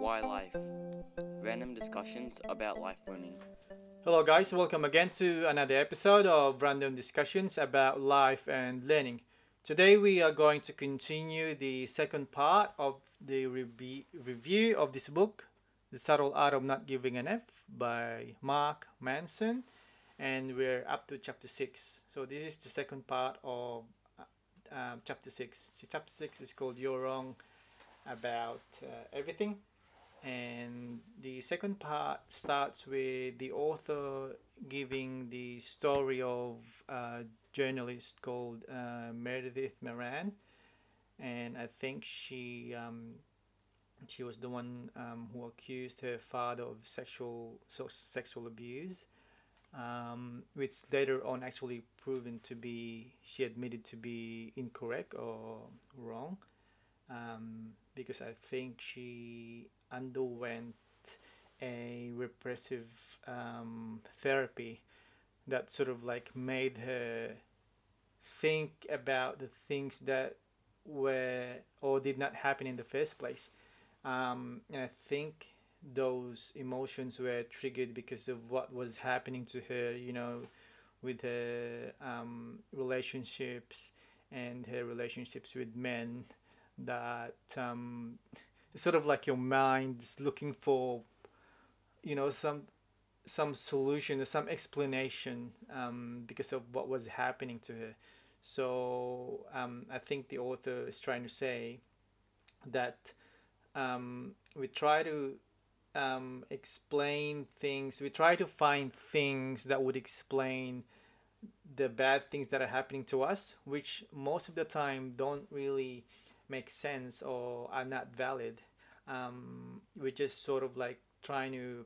Why Life? Random discussions about life learning. Hello, guys. Welcome again to another episode of Random Discussions about Life and Learning. Today, we are going to continue the second part of the revi- review of this book, The Subtle Art of Not Giving an F by Mark Manson. And we're up to chapter 6. So, this is the second part of uh, um, chapter 6. So chapter 6 is called You're Wrong About uh, Everything and the second part starts with the author giving the story of a journalist called uh, Meredith Maran, and I think she um, she was the one um, who accused her father of sexual so sexual abuse, um, which later on actually proven to be she admitted to be incorrect or wrong. Because I think she underwent a repressive um, therapy that sort of like made her think about the things that were or did not happen in the first place. Um, and I think those emotions were triggered because of what was happening to her, you know, with her um, relationships and her relationships with men that um, sort of like your mind is looking for you know some some solution or some explanation um, because of what was happening to her. So um, i think the author is trying to say that um, we try to um, explain things we try to find things that would explain the bad things that are happening to us which most of the time don't really make sense or are not valid. Um, we're just sort of like trying to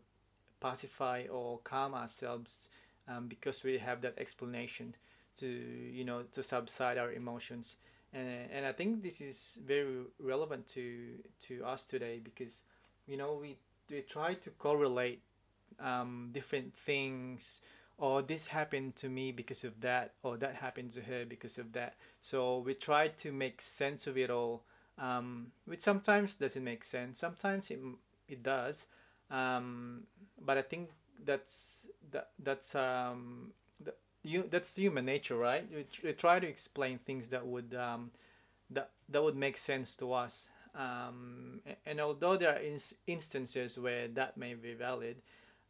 pacify or calm ourselves um, because we have that explanation to you know to subside our emotions and, and I think this is very relevant to to us today because you know we we try to correlate um, different things or this happened to me because of that or that happened to her because of that. So we try to make sense of it all um, which sometimes doesn't make sense. Sometimes it, it does um, but i think that's that that's um, you that's human nature right? We, we try to explain things that would um, that that would make sense to us. Um, and although there are ins- instances where that may be valid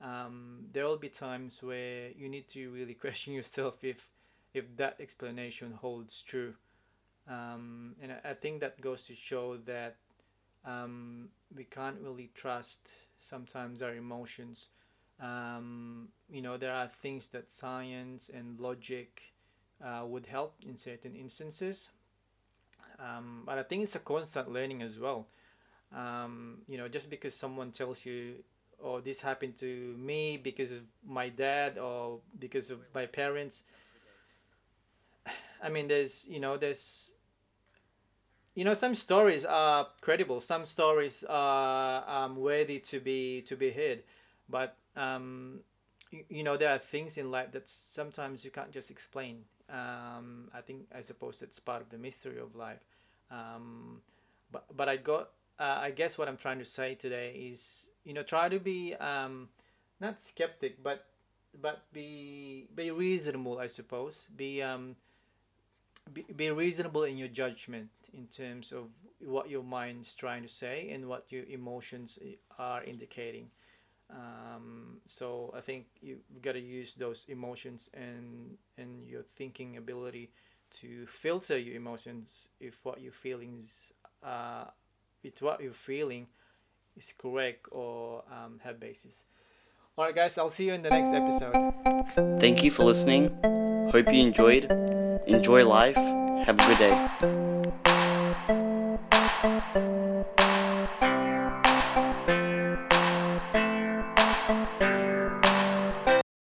um, there will be times where you need to really question yourself if if that explanation holds true. Um, and I, I think that goes to show that um, we can't really trust sometimes our emotions. Um, you know there are things that science and logic uh, would help in certain instances. Um, but I think it's a constant learning as well. Um, you know just because someone tells you or this happened to me because of my dad or because of my parents. I mean there's you know there's you know some stories are credible. Some stories are um, worthy to be to be heard. But um, you, you know there are things in life that sometimes you can't just explain. Um, i think i suppose it's part of the mystery of life. Um, but but i got uh, I guess what I'm trying to say today is, you know, try to be um, not skeptic, but but be be reasonable, I suppose. Be um, be, be reasonable in your judgment in terms of what your mind's trying to say and what your emotions are indicating. Um, so I think you got to use those emotions and and your thinking ability to filter your emotions if what your feelings uh, with what you're feeling is correct or um, have basis. Alright, guys, I'll see you in the next episode. Thank you for listening. Hope you enjoyed. Enjoy life. Have a good day.